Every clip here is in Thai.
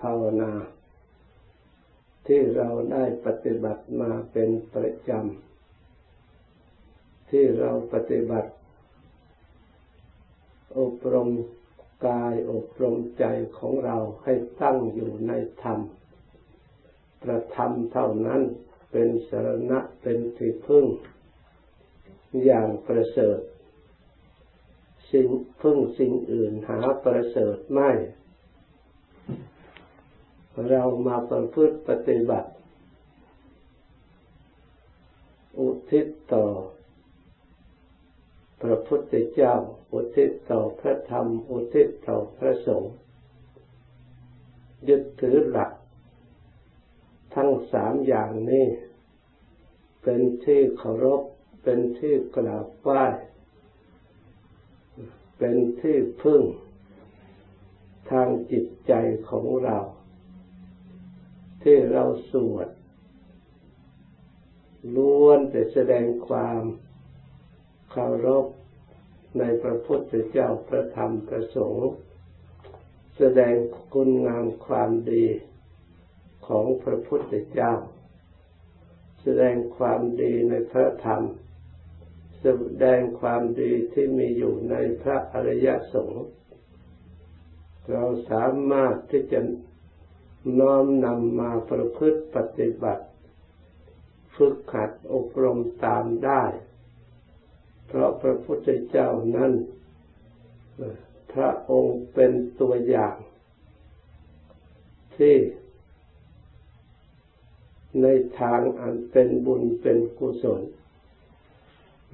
ภาวนา ที่เราได้ปฏิบัติมาเป็นประจำ ที่เราปฏิบัติ อบรมกายอบรมใจของเราให้ตั้งอยู่ในธรรม ประธรรมเท่านั้นเป็นสรณะเป็นที่พึ่ง อย่างประเสริฐ สิ่งพึ่งสิ่งอื่นหาประเสริฐไม่ เรามาประพฤติปฏิบัติ อุทิศต่อ พระพุทธเจ้า อุทิศต่อพระธรรม อุทิศต่อพระสงฆ์ยึดถือหลัก ทั้งสามอย่างนี้ เป็นที่เคารพ เป็นที่กราบไหว้ เป็นที่พึ่งทางจิตใจของเรา ที่เราสวดล้วนแต่แสดงความเคารพในพระพุทธเจ้าพระธรรมพระสงฆ์แสดงคุณงามความดีของพระพุทธเจ้า แสดงความดีในพระธรรม แสดงความดีที่มีอยู่ในพระอริยสงฆ์เราสามารถที่จะ น้อมนำมาประพฤติปฏิบัติ ฝึกขัดอบรมตามได้ เพราะพระพุทธเจ้านั้น พระองค์เป็นตัวอย่าง ที่ในทางอันเป็นบุญเป็นกุศล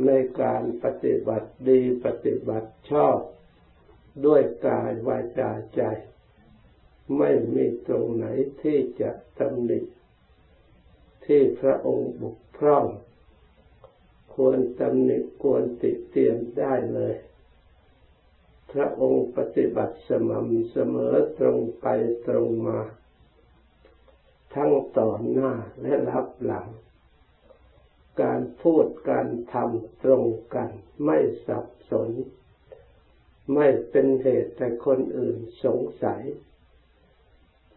ในการปฏิบัติดีปฏิบัติชอบ ด้วยกายวาจาใจ ไม่มีตรงไหนที่จะตำหนิที่พระองค์บุกพร่อง ควรตำหนิควรติเตียนได้เลย พระองค์ปฏิบัติสม่ำเสมอตรงไปตรงมา ทั้งต่อหน้าและรับหลัง การพูดการทำตรงกันไม่สับสน ไม่เป็นเหตุแต่คนอื่นสงสัย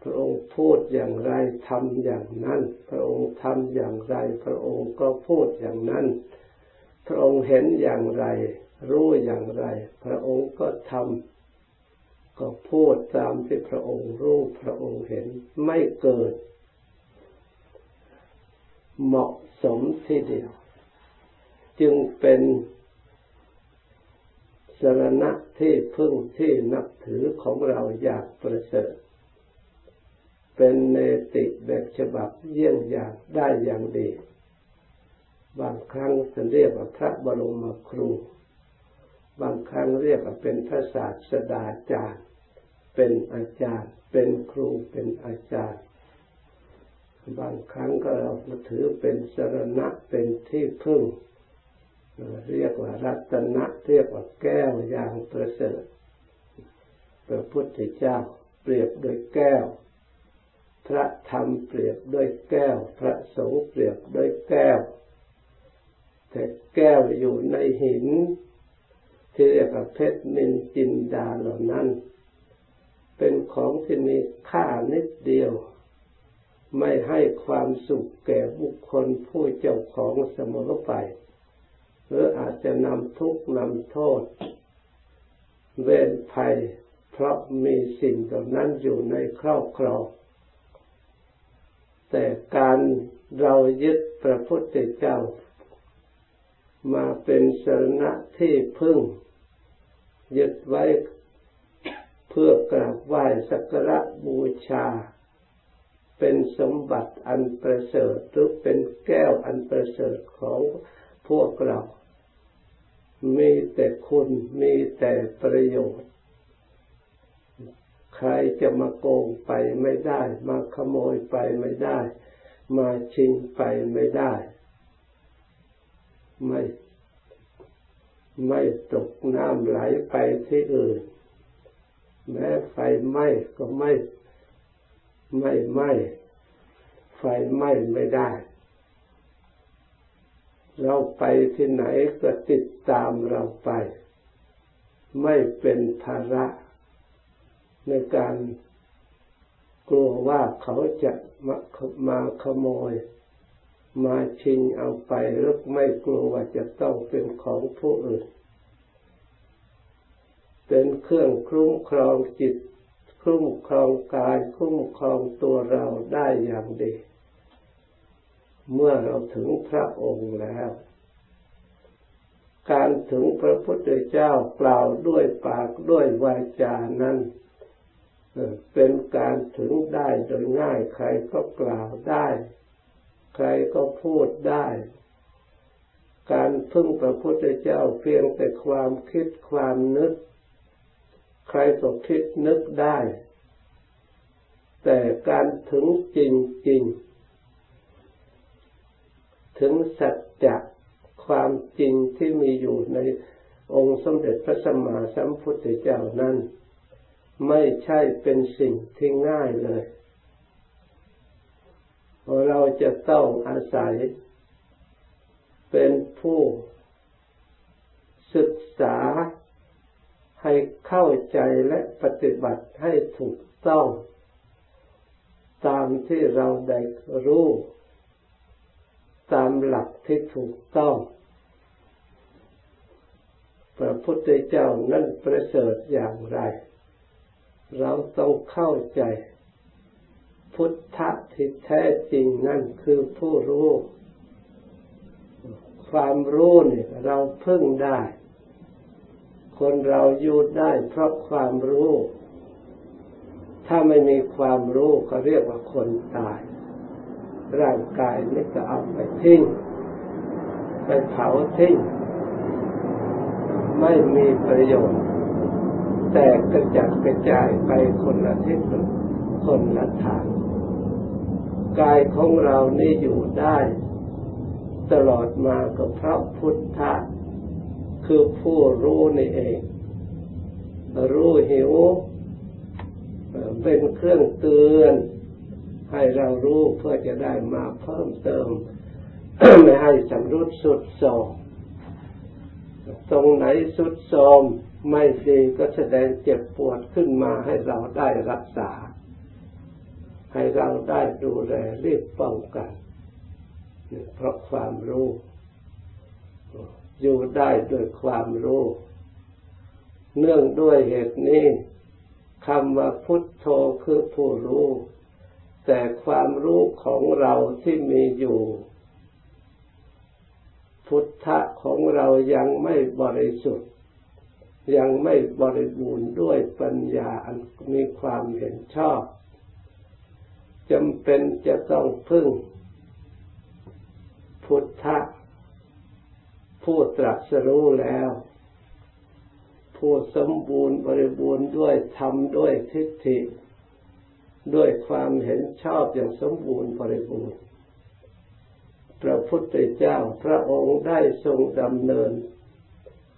ระองค์พูดอย่างไรทำอย่างนั้น พระองค์ทำอย่างไร พระองค์ก็พูดอย่างนั้น พระองค์เห็นอย่างไร รู้อย่างไร พระองค์ก็ทำก็พูดตามที่พระองค์รู้พระองค์เห็นไม่เกิด เหมาะสมทีเดียว จึงเป็นสรณะที่พึ่งที่นับถือของเราอยากประเสริฐ เป็นเนติแบบฉบับเยี่ยงอย่างได้อย่างดี บางครั้งจะเรียกว่าพระบรมครู บางครั้งเรียกว่าเป็นพระศาสดาจารย์ เป็นอาจารย์ เป็นครู เป็นอาจารย์ บางครั้งก็เราถือเป็นสรณะ เป็นที่พึ่ง เรียกว่ารัตนะ เรียกว่าแก้วอย่างประเสริฐพระพุทธเจ้าเปรียบโดยแก้ว พระธรรมเปรียบด้วยแก้ว พระสงฆ์เปรียบด้วยแก้ว แต่แก้วอยู่ในหิน ที่เรียกว่าเพชรนินจินดาเหล่านั้น เป็นของที่มีค่านิดเดียว ไม่ให้ความสุขแก่บุคคลผู้เจ้าของเสมอไป หรืออาจจะนำทุกข์นำโทษ เวรภัย เพราะมีสิ่งเหล่านั้นอยู่ในครอบครอง แต่การเรายึดพระพุทธเจ้า มาเป็นสรณะที่พึ่ง ยึดไว้เพื่อกราบไหว้สักการะบูชา เป็นสมบัติอันประเสริฐหรือเป็นแก้วอันประเสริฐของพวกเรา มีแต่คุณมีแต่ประโยชน์ ใครจะมาโกงไปไม่ได้ มาขโมยไปไม่ได้ มาชิงไปไม่ได้ ไม่ ไม่ตกน้ำไหลไปที่อื่น แม้ไฟไหม้ก็ไม่ไม่ไหม้ไฟไหม้ไม่ได้ เราไปที่ไหนก็ติดตามเราไป ไม่เป็นภาระ ในการกลัวว่าเขาจะมามาขโมย มาชิงเอาไปหรือไม่กลัวว่าจะต้องเป็นของผู้อื่น เป็นเครื่องคุ้มครองจิตคุ้มครองกายคุ้มครองตัวเราได้อย่างดี เมื่อเราถึงพระองค์แล้ว การถึงพระพุทธเจ้ากล่าวด้วยปากด้วยวาจานั้น เป็นการถึงได้โดยง่ายใครก็กล่าวได้ ใครก็พูดได้ การพึ่งพระพุทธเจ้าเพียงแต่ความคิดความนึก ใครก็คิดนึกได้ แต่การถึงจริงจริงถึงสัจจะความจริงที่มีอยู่ในองค์สมเด็จพระสัมมาสัมพุทธเจ้านั้น ไม่ใช่เป็นสิ่งที่ง่ายเลย เราจะต้องอาศัย เป็นผู้ศึกษาให้เข้าใจและปฏิบัติให้ถูกต้อง ตามที่เราได้รู้ ตามหลักที่ถูกต้อง พระพุทธเจ้านั้นประเสริฐอย่างไร เราต้องเข้าใจ พุทธะที่แท้จริงนั่นคือผู้รู้ ความรู้เนี่ยเราพึ่งได้ คนเราอยู่ได้เพราะความรู้ ถ้าไม่มีความรู้ก็เรียกว่าคนตาย ร่างกายนี่ก็เอาไปทิ้ง ไปเผาทิ้ง ไม่มีประโยชน์ แตกกระจัดกระจายไปคนละทิศคนละทางกายของเรานี่อยู่ได้ ตลอดมาก็เพราะพุทธะคือผู้รู้นี่เอง รู้หิว เป็นเครื่องเตือน ให้เรารู้เพื่อจะได้มาเพิ่มเติม ไม่ให้สำรุดสุดโทมตรงไหนสุดโทม ไม่ดีก็แสดงเจ็บปวดขึ้นมาให้เราได้รักษา ให้เราได้ดูแลรีบป้องกันเพราะความรู้อยู่ได้ด้วยความรู้ เนื่องด้วยเหตุนี้คำว่าพุทโธคือผู้รู้ แต่ความรู้ของเราที่มีอยู่ พุทธะของเรายังไม่บริสุทธิ์ ยังไม่บริบูรณ์ด้วยปัญญาอันมีความเห็นชอบจำเป็นจะต้องพึ่ง พุทธะผู้ตรัสรู้แล้ว ผู้สมบูรณ์บริบูรณ์ด้วยธรรมด้วยทิฏฐิ ด้วยความเห็นชอบอย่างสมบูรณ์บริบูรณ์พระพุทธเจ้าพระองค์ได้ทรงดำเนิน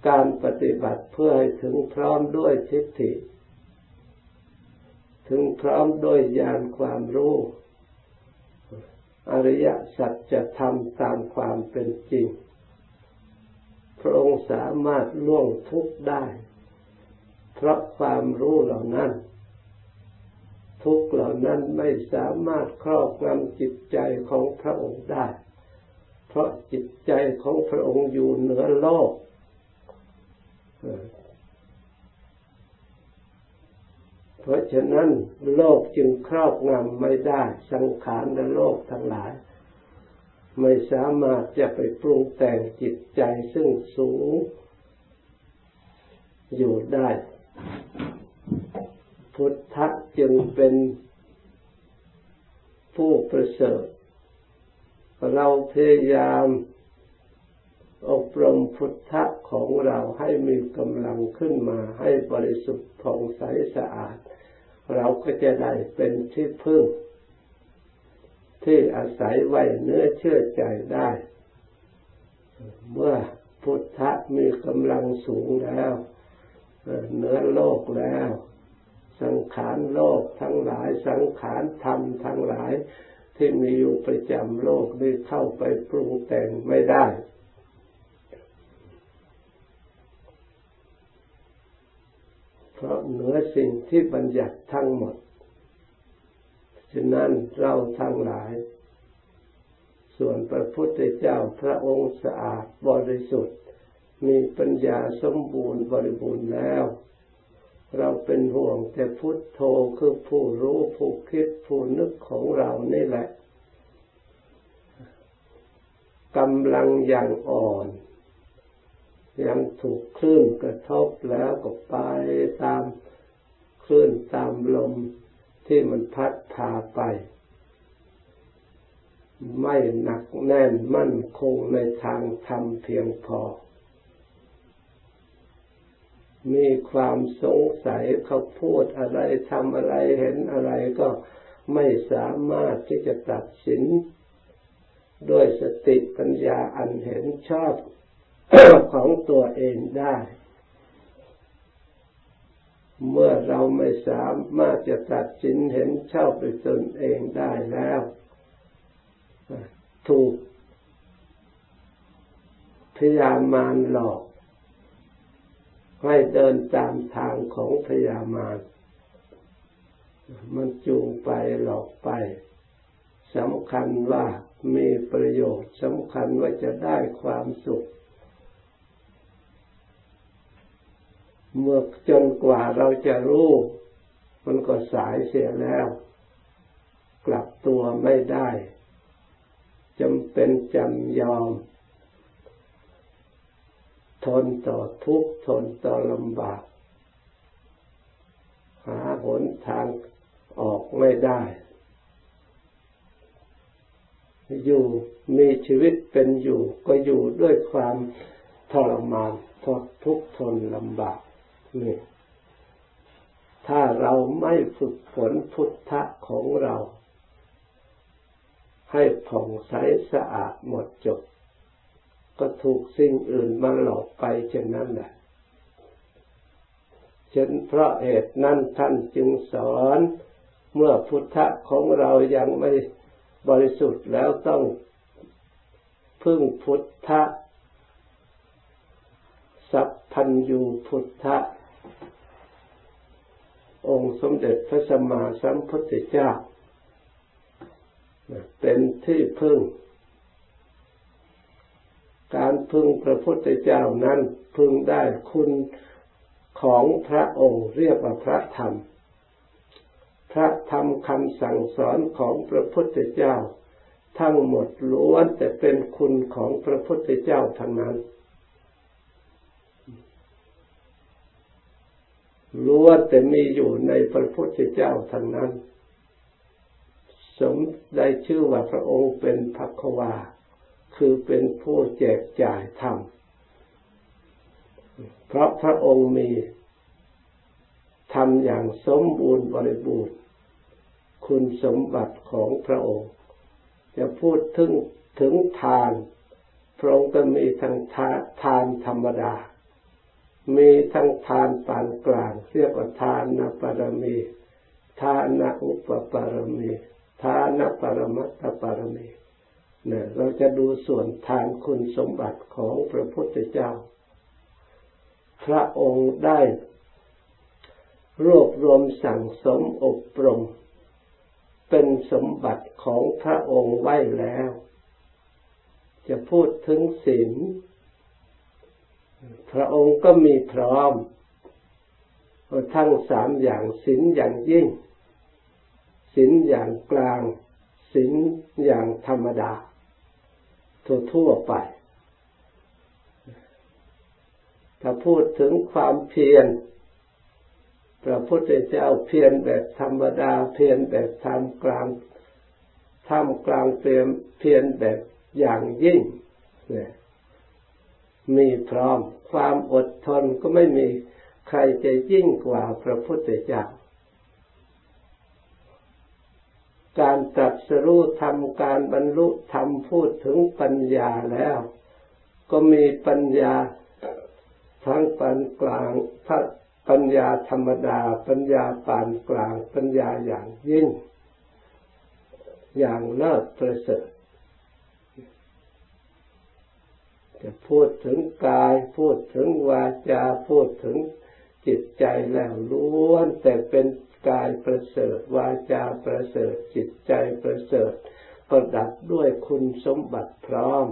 การปฏิบัติเพื่อให้ถึงพร้อมด้วยทิฏฐิ ถึงพร้อมด้วยญาณความรู้ อริยสัจจะทำตามความเป็นจริง พระองค์สามารถล่วงทุกข์ได้ เพราะความรู้เหล่านั้น ทุกเหล่านั้นไม่สามารถครอบงำจิตใจของพระองค์ได้ เพราะจิตใจของพระองค์อยู่เหนือโลก เพราะฉะนั้นโลกจึงครอบงำไม่ได้ สังขารและโลกทั้งหลาย ไม่สามารถจะไปปรุงแต่งจิตใจซึ่งสูง อยู่ได้ พุทธะจึงเป็นผู้ประเสริฐเราพยายามอบรมพุทธะ ของเราให้มีกำลังขึ้นมาให้บริสุทธิ์ผ่องใสสะอาด เราก็จะได้เป็นที่พึ่ง ที่อาศัยไว้เนื้อเชื่อใจได้ เมื่อพุทธะมีกำลังสูงแล้วเนื้อโลกแล้ว สังขารโลกทั้งหลายสังขารธรรมทั้งหลายที่มีอยู่ประจำโลกนี้เข้าไปปรุงแต่งไม่ได้ เพราะเหนือสิ่งที่บัญญัติทั้งหมด ฉะนั้นเราทั้งหลาย ส่วนพระพุทธเจ้าพระองค์สะอาดบริสุทธิ์ มีปัญญาสมบูรณ์บริบูรณ์แล้ว เราเป็นห่วงแต่พุทโธคือผู้รู้ผู้คิดผู้นึกของเรานี่แหละกำลังอย่างอ่อน ยังถูกคลื่นกระทบแล้วก็ไปตามคลื่นตามลมที่มันพัดพาไป ไม่หนักแน่นมั่นคงในทางธรรมเพียงพอ มีความสงสัยเขาพูดอะไรทำอะไรเห็นอะไรก็ไม่สามารถที่จะตัดสิน ด้วยสติปัญญาอันเห็นชอบ ของตัวเองได้ เมื่อเราไม่สามารถจะตัดสินเห็นเชอบด้วยตนเองได้แล้ว ถูกพยามารหลอกให้เดินตามทางของพยามารมันจูงไปหลอกไปสำคัญว่ามีประโยชน์สำคัญว่าจะได้ความสุข เมื่อจนกว่าเราจะรู้ มันก็สายเสียแล้ว กลับตัวไม่ได้จำเป็นจำยอม ทนต่อทุกข์ทนต่อลำบาก หาหนทางออกไม่ได้ อยู่มีชีวิตเป็นอยู่ ก็อยู่ด้วยความทรมานทนทุกข์ทนลำบาก นี่ถ้าเราไม่ฝึกฝนพุทธะของเรา ให้ผ่องใสสะอาดหมดจดก็ถูกสิ่งอื่นมาหลอกไปเช่นนั้นแหละเช่นเพราะเหตุนั้นท่านจึงสอนเมื่อพุทธะของเรายังไม่บริสุทธิ์แล้วต้องพึ่งพุทธะสัพพัญญูพุทธะ องค์สมเด็จพระสัมมาสัมพุทธเจ้า เป็นที่พึ่ง การพึ่งพระพุทธเจ้านั้นพึ่งได้คุณของพระองค์เรียกว่าพระธรรม พระธรรมคำสั่งสอนของพระพุทธเจ้า ทั้งหมดล้วนแต่เป็นคุณของพระพุทธเจ้าทั้งนั้น ล้วนแต่มีอยู่ในพระพุทธเจ้าทั้งนั้น สมได้ชื่อว่าพระองค์เป็นภัควา คือเป็นผู้แจกจ่ายธรรม เพราะพระองค์มีทำอย่างสมบูรณ์บริบูรณ์ คุณสมบัติของพระองค์ จะพูดถึงถึงทาน พระองค์ก็มีทั้งทานธรรมดา มีทั้งทานปานกลางเรียกว่าทานนปรมี ทานนอุปปารมีทานปรมัตตปรมีเนี่ยเราจะดูส่วนทานคุณสมบัติของพระพุทธเจ้า พระองค์ได้รวบรวมสั่งสมอบรม เป็นสมบัติของพระองค์ไว้แล้ว จะพูดถึงศีล พระองค์ก็มีพร้อมทั้งสามอย่างศีลอย่างยิ่งศีลอย่างกลางศีลอย่างธรรมดา ทั่วๆไป ถ้าพูดถึงความเพียรพระพุทธเจ้าเพียรแบบธรรมดา เพียรแบบทำกลางทำกลางเตรียมเพียรแบบอย่างยิ่งเนี่ย มีพร้อม ความอดทนก็ไม่มีใครจะยิ่งกว่าพระพุทธเจ้าการตรัสรู้ทำการบรรลุทำพูดถึงปัญญาแล้ว ก็มีปัญญาทั้งปานกลางพระปัญญาธรรมดา ปัญญาปานกลาง ปัญญาอย่างยิ่ง อย่างเลิศประเสริฐ จะพูดถึงกาย พูดถึงวาจา พูดถึงจิตใจแล้วล้วน แต่เป็นกายประเสริฐ วาจาประเสริฐ จิตใจประเสริฐประดับด้วยคุณสมบัติพร้อม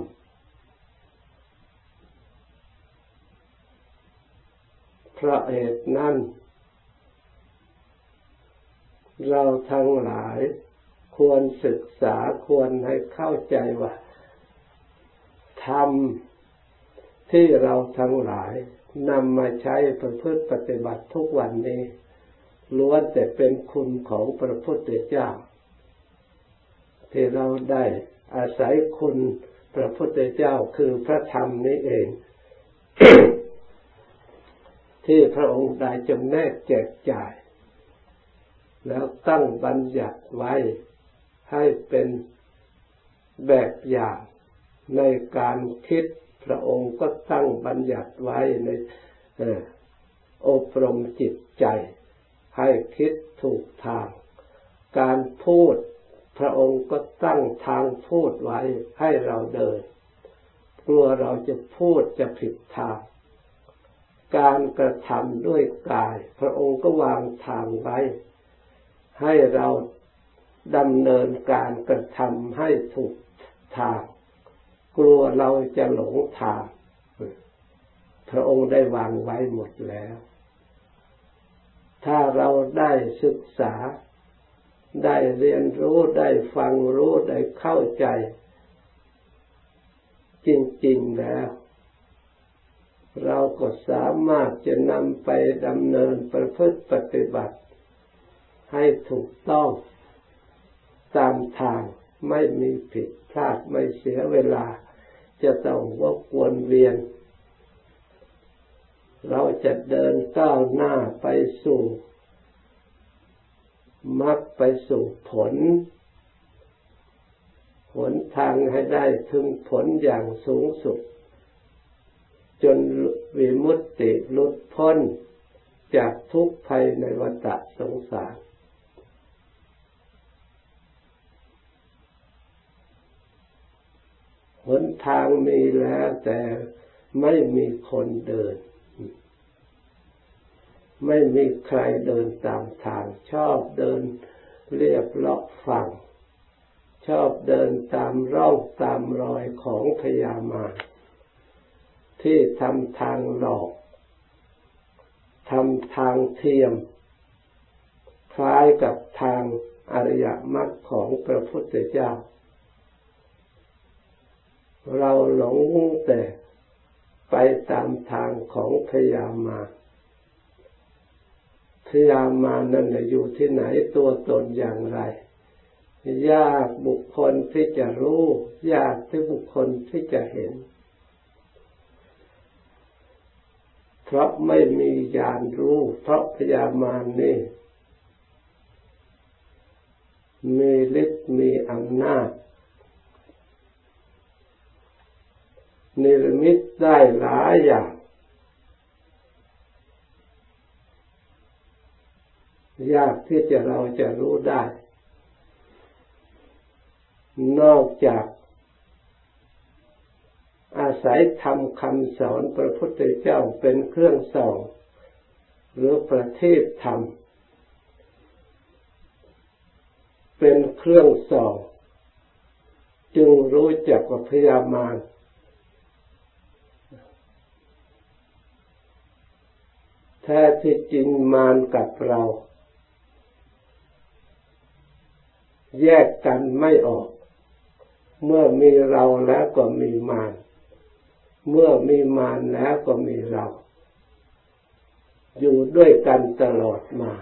พระเหตุนั้นเราทั้งหลายควรศึกษาควรให้เข้าใจว่าธรรม ที่เราทั้งหลายนำมาใช้ประพฤติปฏิบัติทุกวันนี้ล้วนแต่เป็นคุณของพระพุทธเจ้า ที่เราได้อาศัยคุณพระพุทธเจ้าคือพระธรรมนี้เอง ที่พระองค์ได้จำแนกแจกจ่าย แล้วตั้งบัญญัติไว้ให้เป็นแบบอย่างในการคิด พระองค์ก็ตั้งบัญญัติไว้ในอบรมจิตใจ ให้คิดถูกทาง การพูดพระองค์ก็ตั้งทางพูดไว้ให้เราเดิน กลัวเราจะพูดจะผิดทาง การกระทำด้วยกาย พระองค์ก็วางทางไว้ ให้เราดำเนินการกระทำให้ถูกทาง กลัวเราจะหลงทางพระองค์ได้วางไว้หมดแล้ว ถ้าเราได้ศึกษา ได้เรียนรู้ได้ฟังรู้ได้เข้าใจ จริง ๆ แล้ว เราก็สามารถจะนำไปดำเนินประพฤติปฏิบัติ ให้ถูกต้องตามทางไม่มีผิดพลาดไม่เสียเวลา จะต้องวกวนเวียน เราจะเดินก้าวหน้าไปสู่มักไปสู่ผล ผลทางให้ได้ถึงผลอย่างสูงสุด จนวิมุตติหลุดพ้นจากทุกภัยในวัฏสงสาร หนทางมีแล้วแต่ไม่มีคนเดิน ไม่มีใครเดินตามทาง ชอบเดินเรียบเลาะฝั่ง ชอบเดินตามร่องตามรอยของพยามารที่ทำทางหลอกทำทางเทียม คล้ายกับทางอริยมรรคของพระพุทธเจ้า เราหลงแต่ไปตามทางของพยามาพยามานั่นอยู่ที่ไหนตัวตนอย่างไร ยากบุคคลที่จะรู้ ยากที่บุคคลที่จะเห็น เพราะไม่มีญาณรู้ เพราะพยามารนี่มีฤทธิ์มีอำนาจ นิรมิตได้หลายอย่างยากที่จะเราจะรู้ได้ นอกจาก อาศัยทำคำสอนพระพุทธเจ้าเป็นเครื่องส่องหรือประเทศธรรม เป็นเครื่องส่อง จึงรู้จักว่าพยามาร แท้ที่จริงมารกับเรา แยกกันไม่ออก เมื่อมีเราแล้วก็มีมารเมื่อมีมารแล้วก็มีเรา อยู่ด้วยกันตลอดมา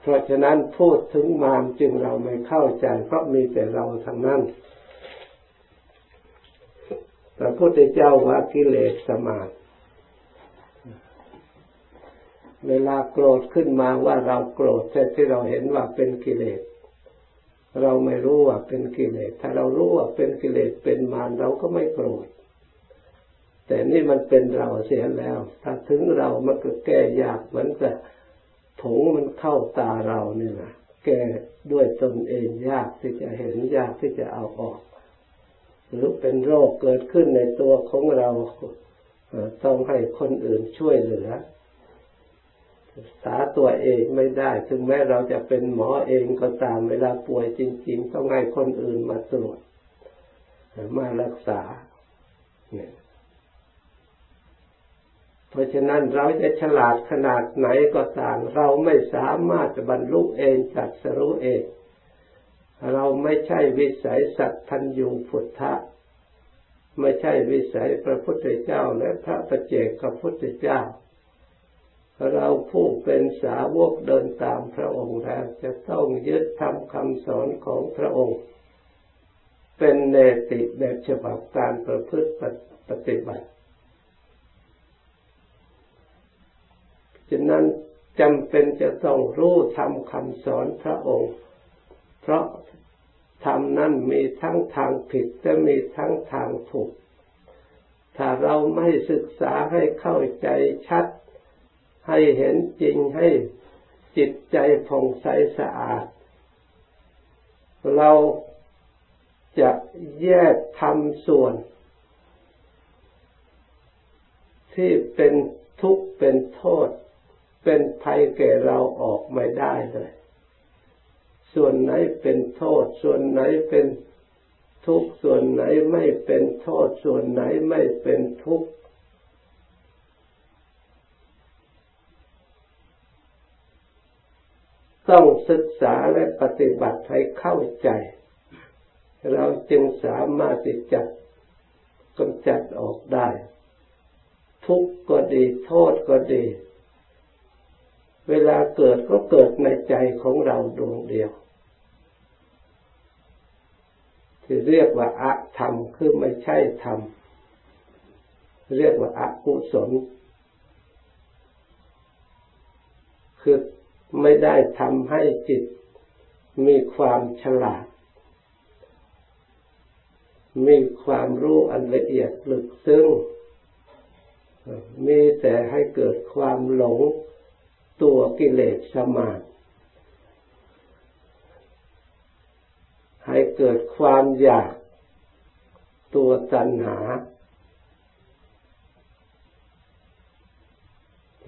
เพราะฉะนั้นพูดถึงมารจึงเราไม่เข้าใจ เพราะมีแต่เราทั้งนั้นพระพุทธเจ้าว่ากิเลสสมาธิ เวลาโกรธขึ้นมาว่าเราโกรธแต่ที่เราเห็นว่าเป็นกิเลส เราไม่รู้ว่าเป็นกิเลส ถ้าเรารู้ว่าเป็นกิเลสเป็นมารเราก็ไม่โกรธ แต่นี่มันเป็นเราเสียแล้ว ถ้าถึงเรามันก็แก้ยากเหมือนกับผงมันเข้าตาเราเนี่ยนะแก้ด้วยตนเองยากที่จะเห็นยากที่จะเอาออก หรือเป็นโรคเกิดขึ้นในตัวของเราต้องให้คนอื่นช่วยเหลือ ษาตัวเองไม่ได้ ถึงแม้เราจะเป็นหมอเองก็ตามเวลาป่วยจริง ๆ ต้องให้คนอื่นมาตรวจมารักษาเนี่ยเพราะฉะนั้นเราจะฉลาดขนาดไหนก็ตามเราไม่สามารถจะบรรลุเองจัดสรู้เอง เราไม่ใช่วิสัยสัตทัญญูพุทธะไม่ใช่วิสัยพระพุทธเจ้าและพระประเจกพระพุทธเจ้า เราผู้เป็นสาวกเดินตามพระองค์แล้วจะต้องยึดทำคำสอนของพระองค์ เป็นเนติแบบฉบับการประพฤติปฏิบัติฉะนั้นจำเป็นจะต้องรู้ทำคำสอนพระองค์ เพราะธรรมนั้นมีทั้งทางผิดและมีทั้งทางถูก ถ้าเราไม่ศึกษาให้เข้าใจชัด ให้เห็นจริงให้จิตใจผ่องใสสะอาด เราจะแยกทำส่วน ที่เป็นทุกข์เป็นโทษ เป็นภัยแก่เราออกไม่ได้เลย ส่วนไหนเป็นโทษ ส่วนไหนเป็นทุกข์ ส่วนไหนไม่เป็นโทษ ส่วนไหนไม่เป็นทุกข์ ต้องศึกษาและปฏิบัติให้เข้าใจ เราจึงสามารถที่จะกำจัดออกได้ ทุกข์ก็ดีโทษก็ดี เวลาเกิดก็เกิดในใจของเราดวงเดียวที่เรียกว่าอะธรรมคือไม่ใช่ธรรม เรียกว่าอากุศล คือ ไม่ได้ทำให้จิตมีความฉลาด มีความรู้อันละเอียดลึกซึ้ง มีแต่ให้เกิดความหลงตัวกิเลสสมานให้เกิดความอยากตัวตัณหา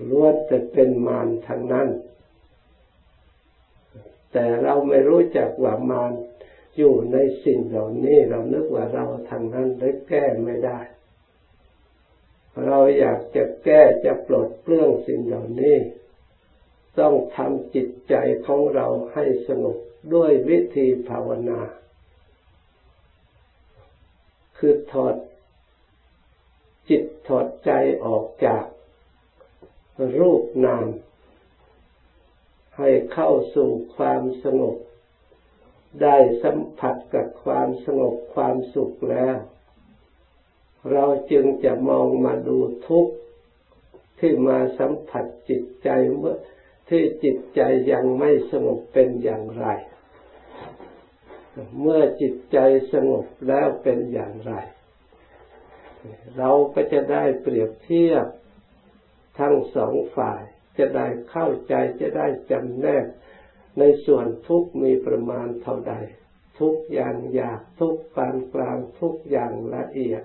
ล้วนจะเป็นมารทางนั้น แต่เราไม่รู้จักว่ามารอยู่ในสิ่งเหล่านี้ เรานึกว่าเราทางนั้นได้แก้ไม่ได้ เราอยากจะแก้จะปลดเปลื้องสิ่งเหล่านี้ ต้องทำจิตใจของเราให้สงบด้วยวิธีภาวนา คือถอดจิตถอดใจออกจากรูปนาม ให้เข้าสู่ความสงบ ได้สัมผัสกับความสงบความสุขแล้ว เราจึงจะมองมาดูทุกข์ที่มาสัมผัสจิตใจเมื่อที่จิตใจยังไม่สงบเป็นอย่างไร เมื่อจิตใจสงบแล้วเป็นอย่างไร เราก็จะได้เปรียบเทียบทั้งสองฝ่าย จะได้เข้าใจจะได้จำแนกในส่วนทุกมีประมาณเท่าใด ทุกอย่างอยากทุกปานกลางทุกอย่างละเอียด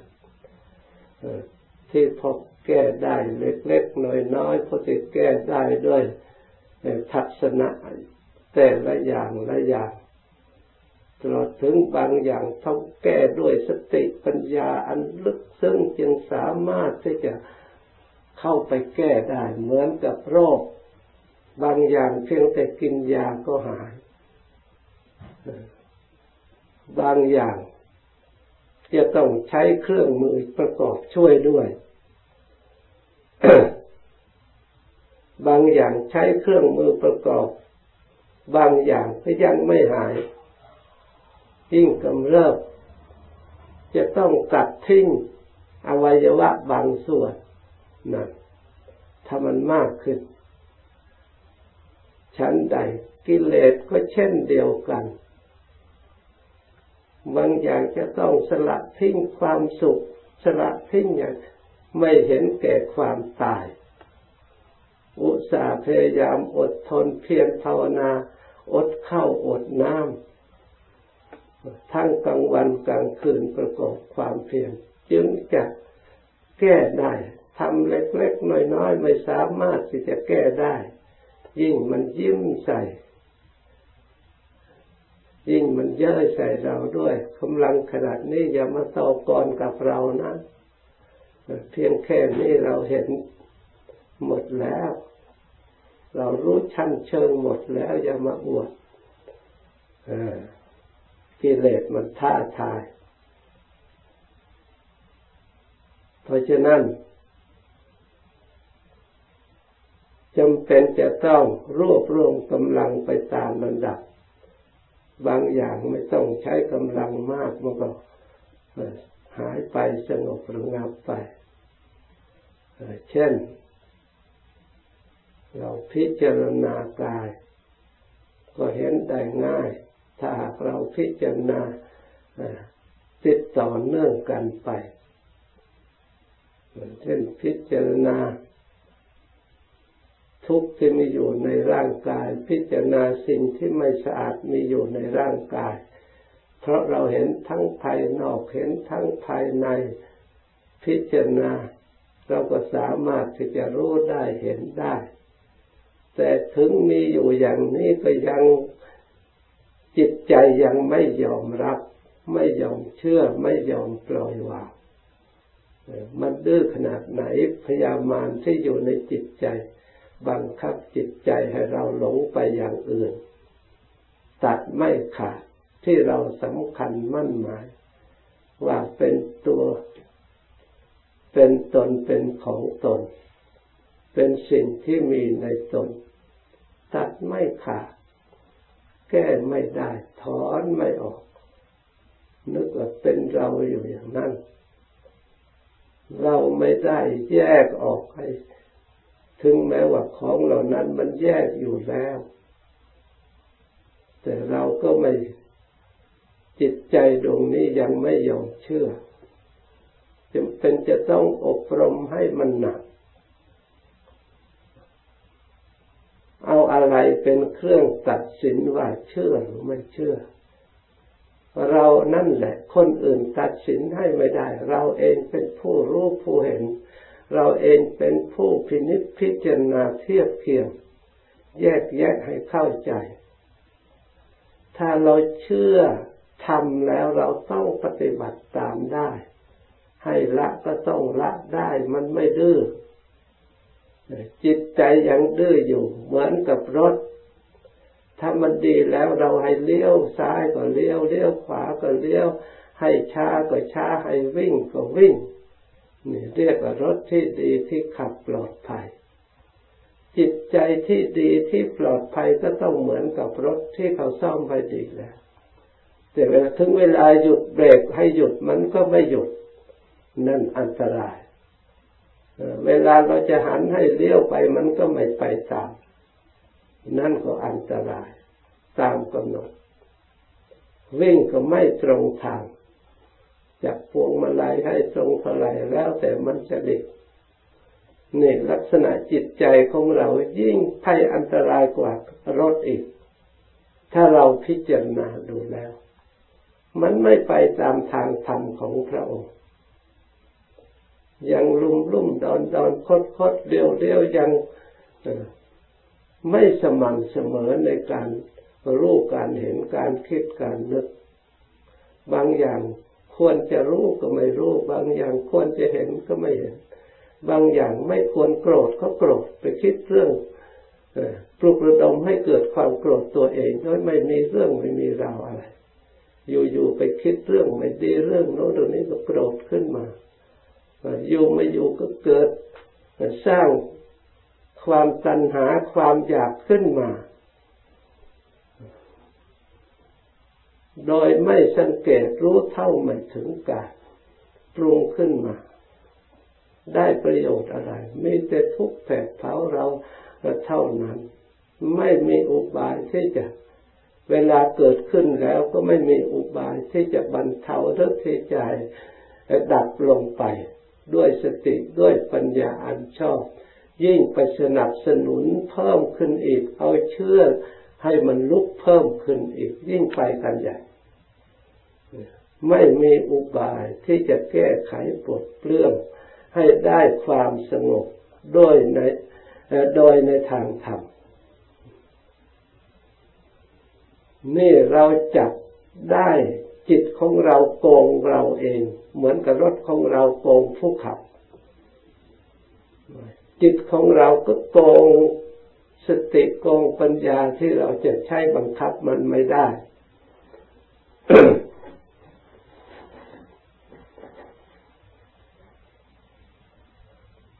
ที่พบแก้ได้เล็กๆน้อยๆพอจะแก้ได้ด้วยทัศนะแต่ละอย่างละอย่างตลอดถึงบางอย่างต้องแก้ด้วยสติปัญญาอันลึกซึ้งจึงสามารถที่จะ เข้าไปแก้ได้ เหมือนกับโรค บางอย่างเพียงแต่กินยาก็หาย บางอย่างจะต้องใช้เครื่องมือประกอบช่วยด้วย บางอย่างใช้เครื่องมือประกอบ บางอย่างก็ยังไม่หายยิ่งกำเริบจะต้องตัดทิ้งอวัยวะบางส่วน นะถ้ามันมากขึ้น ชั้นใดกิเลสก็เช่นเดียวกัน บางอย่างจะต้องสละทิ้งความสุข สละทิ้งอย่างไม่เห็นแก่ความตาย อุตส่าห์พยายามอดทนเพียรภาวนา อดเข้าอดน้ำทั้งกลางวันกลางคืนประกอบความเพียรจึงจะแก้ได้ ทำเล็กๆน้อยๆไม่สามารถที่จะแก้ได้ ยิ่งมันยิ้มใส่ ยิ่งมันเย้ยใส่เราด้วยกำลังขนาดนี้อย่ามาต่อกรกับเรานะ เพียงแค่นี้เราเห็นหมดแล้ว เรารู้ชั้นเชิงหมดแล้ว อย่ามาอวดกิเลสมันท้าทาย เพราะฉะนั้น จำเป็นจะต้องรวบรวมกำลังไปตามระดับ บางอย่างไม่ต้องใช้กำลังมากมันก็หายไปสงบระงับไป เช่น เราพิจารณากาย ก็เห็นได้ง่าย ถ้าเราพิจารณาติดต่อเนื่องกันไปเช่นพิจารณา ทุกข์ที่มีอยู่ในร่างกาย พิจารณาสิ่งที่ไม่สะอาดมีอยู่ในร่างกาย เพราะเราเห็นทั้งภายนอกเห็นทั้งภายในพิจารณา เราก็สามารถที่จะรู้ได้เห็นได้ แต่ถึงมีอยู่อย่างนี้ก็ยังจิตใจยังไม่ยอมรับ ไม่ยอมเชื่อไม่ยอมปล่อยวางมันดื้อขนาดไหนพยามารที่อยู่ในจิตใจ บังคับจิตใจให้เราหลงไปอย่างอื่น ตัดไม่ขาดที่เราสำคัญมั่นหมาย ว่าเป็นตัว เป็นตนเป็นของตน เป็นสิ่งที่มีในตน ตัดไม่ขาด แก้ไม่ได้ถอนไม่ออก นึกว่าเป็นเราอยู่อย่างนั้น เราไม่ได้แยกออกให้ ถึงแม้ว่าของเหล่านั้นมันแยกอยู่แล้ว แต่เราก็ไม่จิตใจดวงนี้ยังไม่ยอมเชื่อจำเป็นจะต้องอบรมให้มันหนัก เอาอะไรเป็นเครื่องตัดสินว่าเชื่อหรือไม่เชื่อ เรานั่นแหละ คนอื่นตัดสินให้ไม่ได้ เราเองเป็นผู้รู้ผู้เห็น เราเองเป็นผู้พินิจพิจารณาเทียบเคียง แยกแยะให้เข้าใจ ถ้าเราเชื่อทำแล้วเราต้องปฏิบัติตามได้ ให้ละก็ต้องละได้มันไม่ดื้อจิตใจยังดื้ออยู่ เหมือนกับรถ ถ้ามันดีแล้วเราให้เลี้ยวซ้ายก็เลี้ยวเลี้ยวขวาก็เลี้ยว ให้ช้าก็ช้าให้วิ่งก็วิ่ง นี่เรียกว่ารถที่ดีที่ขับปลอดภัย จิตใจที่ดีที่ปลอดภัยก็ต้องเหมือนกับรถที่เขาซ่อมไปดีแล้วแต่เวลาถึงเวลาหยุดเบรกให้หยุดมันก็ไม่หยุด นั่นอันตรายเวลาเราจะหันให้เลี้ยวไปมันก็ไม่ไปตาม นั่นก็อันตราย ตามกำหนดวิ่งก็ไม่ตรงทาง จับพวงมาลัยให้ตรงเท่าไรแล้วแต่มันจะดินี่ลักษณะจิตใจของเรายิ่งภัยอันตรายกว่ารถอีก ถ้าเราพิจารณาดูแล้ว มันไม่ไปตามทางธรรมของพระองค์ ยังลุ่มลุ่มดอนดอนคดคดเดียวเดียวยังไม่สม่ำเสมอในการรู้การเห็นการคิดการนึก บางอย่าง ควรจะรู้ก็ไม่รู้ บางอย่างควรจะเห็นก็ไม่เห็น บางอย่างไม่ควรโกรธก็โกรธไปคิดเรื่องปลุกระดมให้เกิดความโกรธตัวเองโดยไม่มีเรื่องไม่มีราวอะไร อยู่ๆไปคิดเรื่องไม่ดีเรื่องโน้นตรงนี้ก็โกรธขึ้นมาอยู่ไม่อยู่ก็เกิดสร้างความตัณหาความอยากขึ้นมา โดยไม่สังเกตรู้เท่าไม่ถึงการปรุงขึ้นมา ได้ประโยชน์อะไรมีแต่ทุกข์แผดเผาเราเท่านั้น ไม่มีอุบายที่จะเวลาเกิดขึ้นแล้วก็ไม่มีอุบายที่จะบรรเทาหรือที่จะดับลงไป ด้วยสติด้วยปัญญาอันชอบ ยิ่งไปสนับสนุนเพิ่มขึ้นอีก เอาเชื่อให้มันลุกเพิ่มขึ้นอีกยิ่งไปกันใหญ่ ไม่มีอุบายที่จะแก้ไขปลดเปลื้องให้ได้ความสงบโดยในโดยในทางธรรมนี่เราจับได้จิตของเราโกงเราเอง เหมือนกับรถของเราโกงผู้ขับ จิตของเราก็โกงสติโกงปัญญาที่เราจะใช้บังคับมันไม่ได้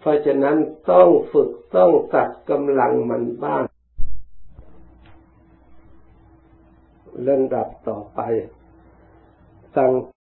เพราะฉะนั้นต้องฝึกต้องตัดกำลังมันบ้างเรื่นดับต่อไปตั้ง